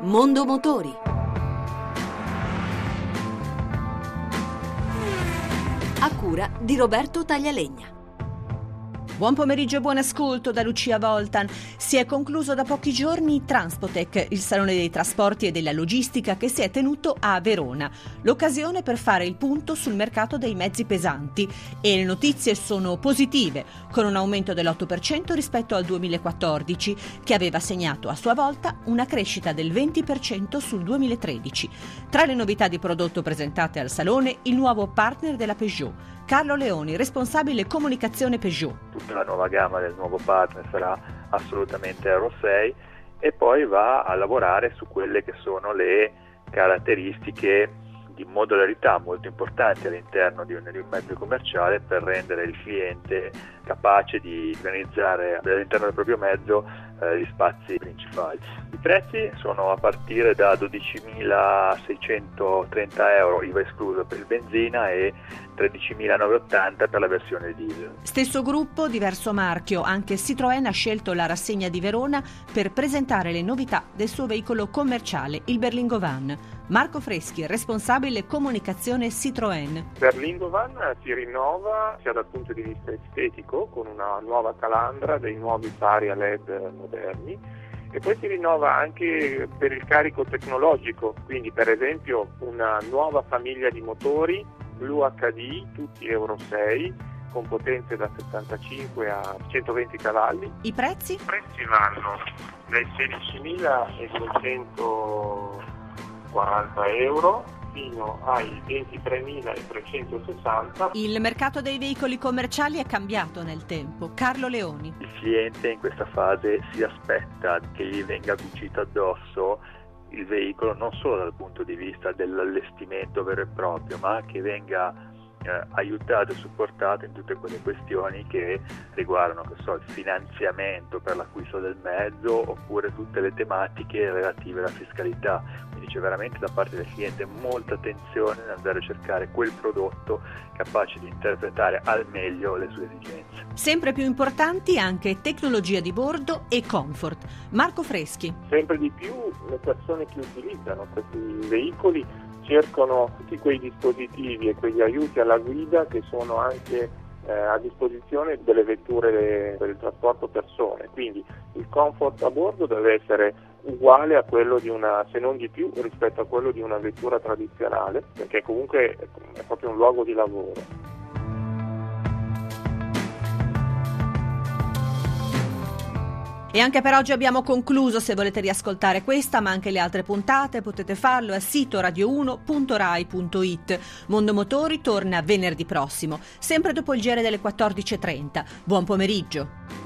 Mondo Motori. A cura di Roberto Taglialegna. Buon pomeriggio e buon ascolto da Lucia Voltan. Si è concluso da pochi giorni Transpotec, il salone dei trasporti e della logistica che si è tenuto a Verona. L'occasione per fare il punto sul mercato dei mezzi pesanti e le notizie sono positive, con un aumento dell'8% rispetto al 2014, che aveva segnato a sua volta una crescita del 20% sul 2013. Tra le novità di prodotto presentate al salone, il nuovo partner della Peugeot Carlo Leoni, responsabile comunicazione Peugeot. Tutta la nuova gamma del nuovo partner sarà assolutamente Euro 6 e poi va a lavorare su quelle che sono le caratteristiche di modularità molto importanti all'interno di un, di un, mezzo commerciale per rendere il cliente capace di organizzare all'interno del proprio mezzo eh, gli spazi principali. I prezzi sono a partire da 12.630 euro, IVA escluso per il benzina e 13.980 per la versione diesel. Stesso gruppo, diverso marchio, anche Citroën ha scelto la rassegna di Verona per presentare le novità del suo veicolo commerciale, il Berlingo Van. Marco Freschi, responsabile comunicazione Citroën. Berlingo Van si rinnova sia dal punto di vista estetico con una nuova calandra, dei nuovi fari a LED moderni e poi si rinnova anche per il carico tecnologico, quindi per esempio una nuova famiglia di motori Blue HD, tutti Euro 6, con potenze da 75 a 120 cavalli. I prezzi? I prezzi vanno dai 16.240 euro fino ai 23.360. Il mercato dei veicoli commerciali è cambiato nel tempo. Carlo Leoni. Il cliente in questa fase si aspetta che gli venga cucito addosso il veicolo non solo dal punto di vista dell'allestimento vero e proprio, ma che venga eh, aiutato e supportato in tutte quelle questioni che riguardano so, il finanziamento per l'acquisto del mezzo oppure tutte le tematiche relative alla fiscalità. Quindi c'è veramente da parte del cliente molta attenzione nell'andare a cercare quel prodotto capace di interpretare al meglio le sue esigenze. Sempre più importanti anche tecnologia di bordo e comfort. Marco Freschi. Sempre di più le persone che utilizzano questi veicoli cercano tutti quei dispositivi e quegli aiuti alla guida che sono anche eh, a disposizione delle vetture per il trasporto persone, quindi il comfort a bordo deve essere uguale a quello di una, se non di più, rispetto a quello di una vettura tradizionale, perché comunque è proprio un luogo di lavoro. E anche per oggi abbiamo concluso. Se volete riascoltare questa, ma anche le altre puntate, potete farlo al sito radio1.rai.it. Mondo Motori torna venerdì prossimo, sempre dopo il giro delle 14.30. Buon pomeriggio.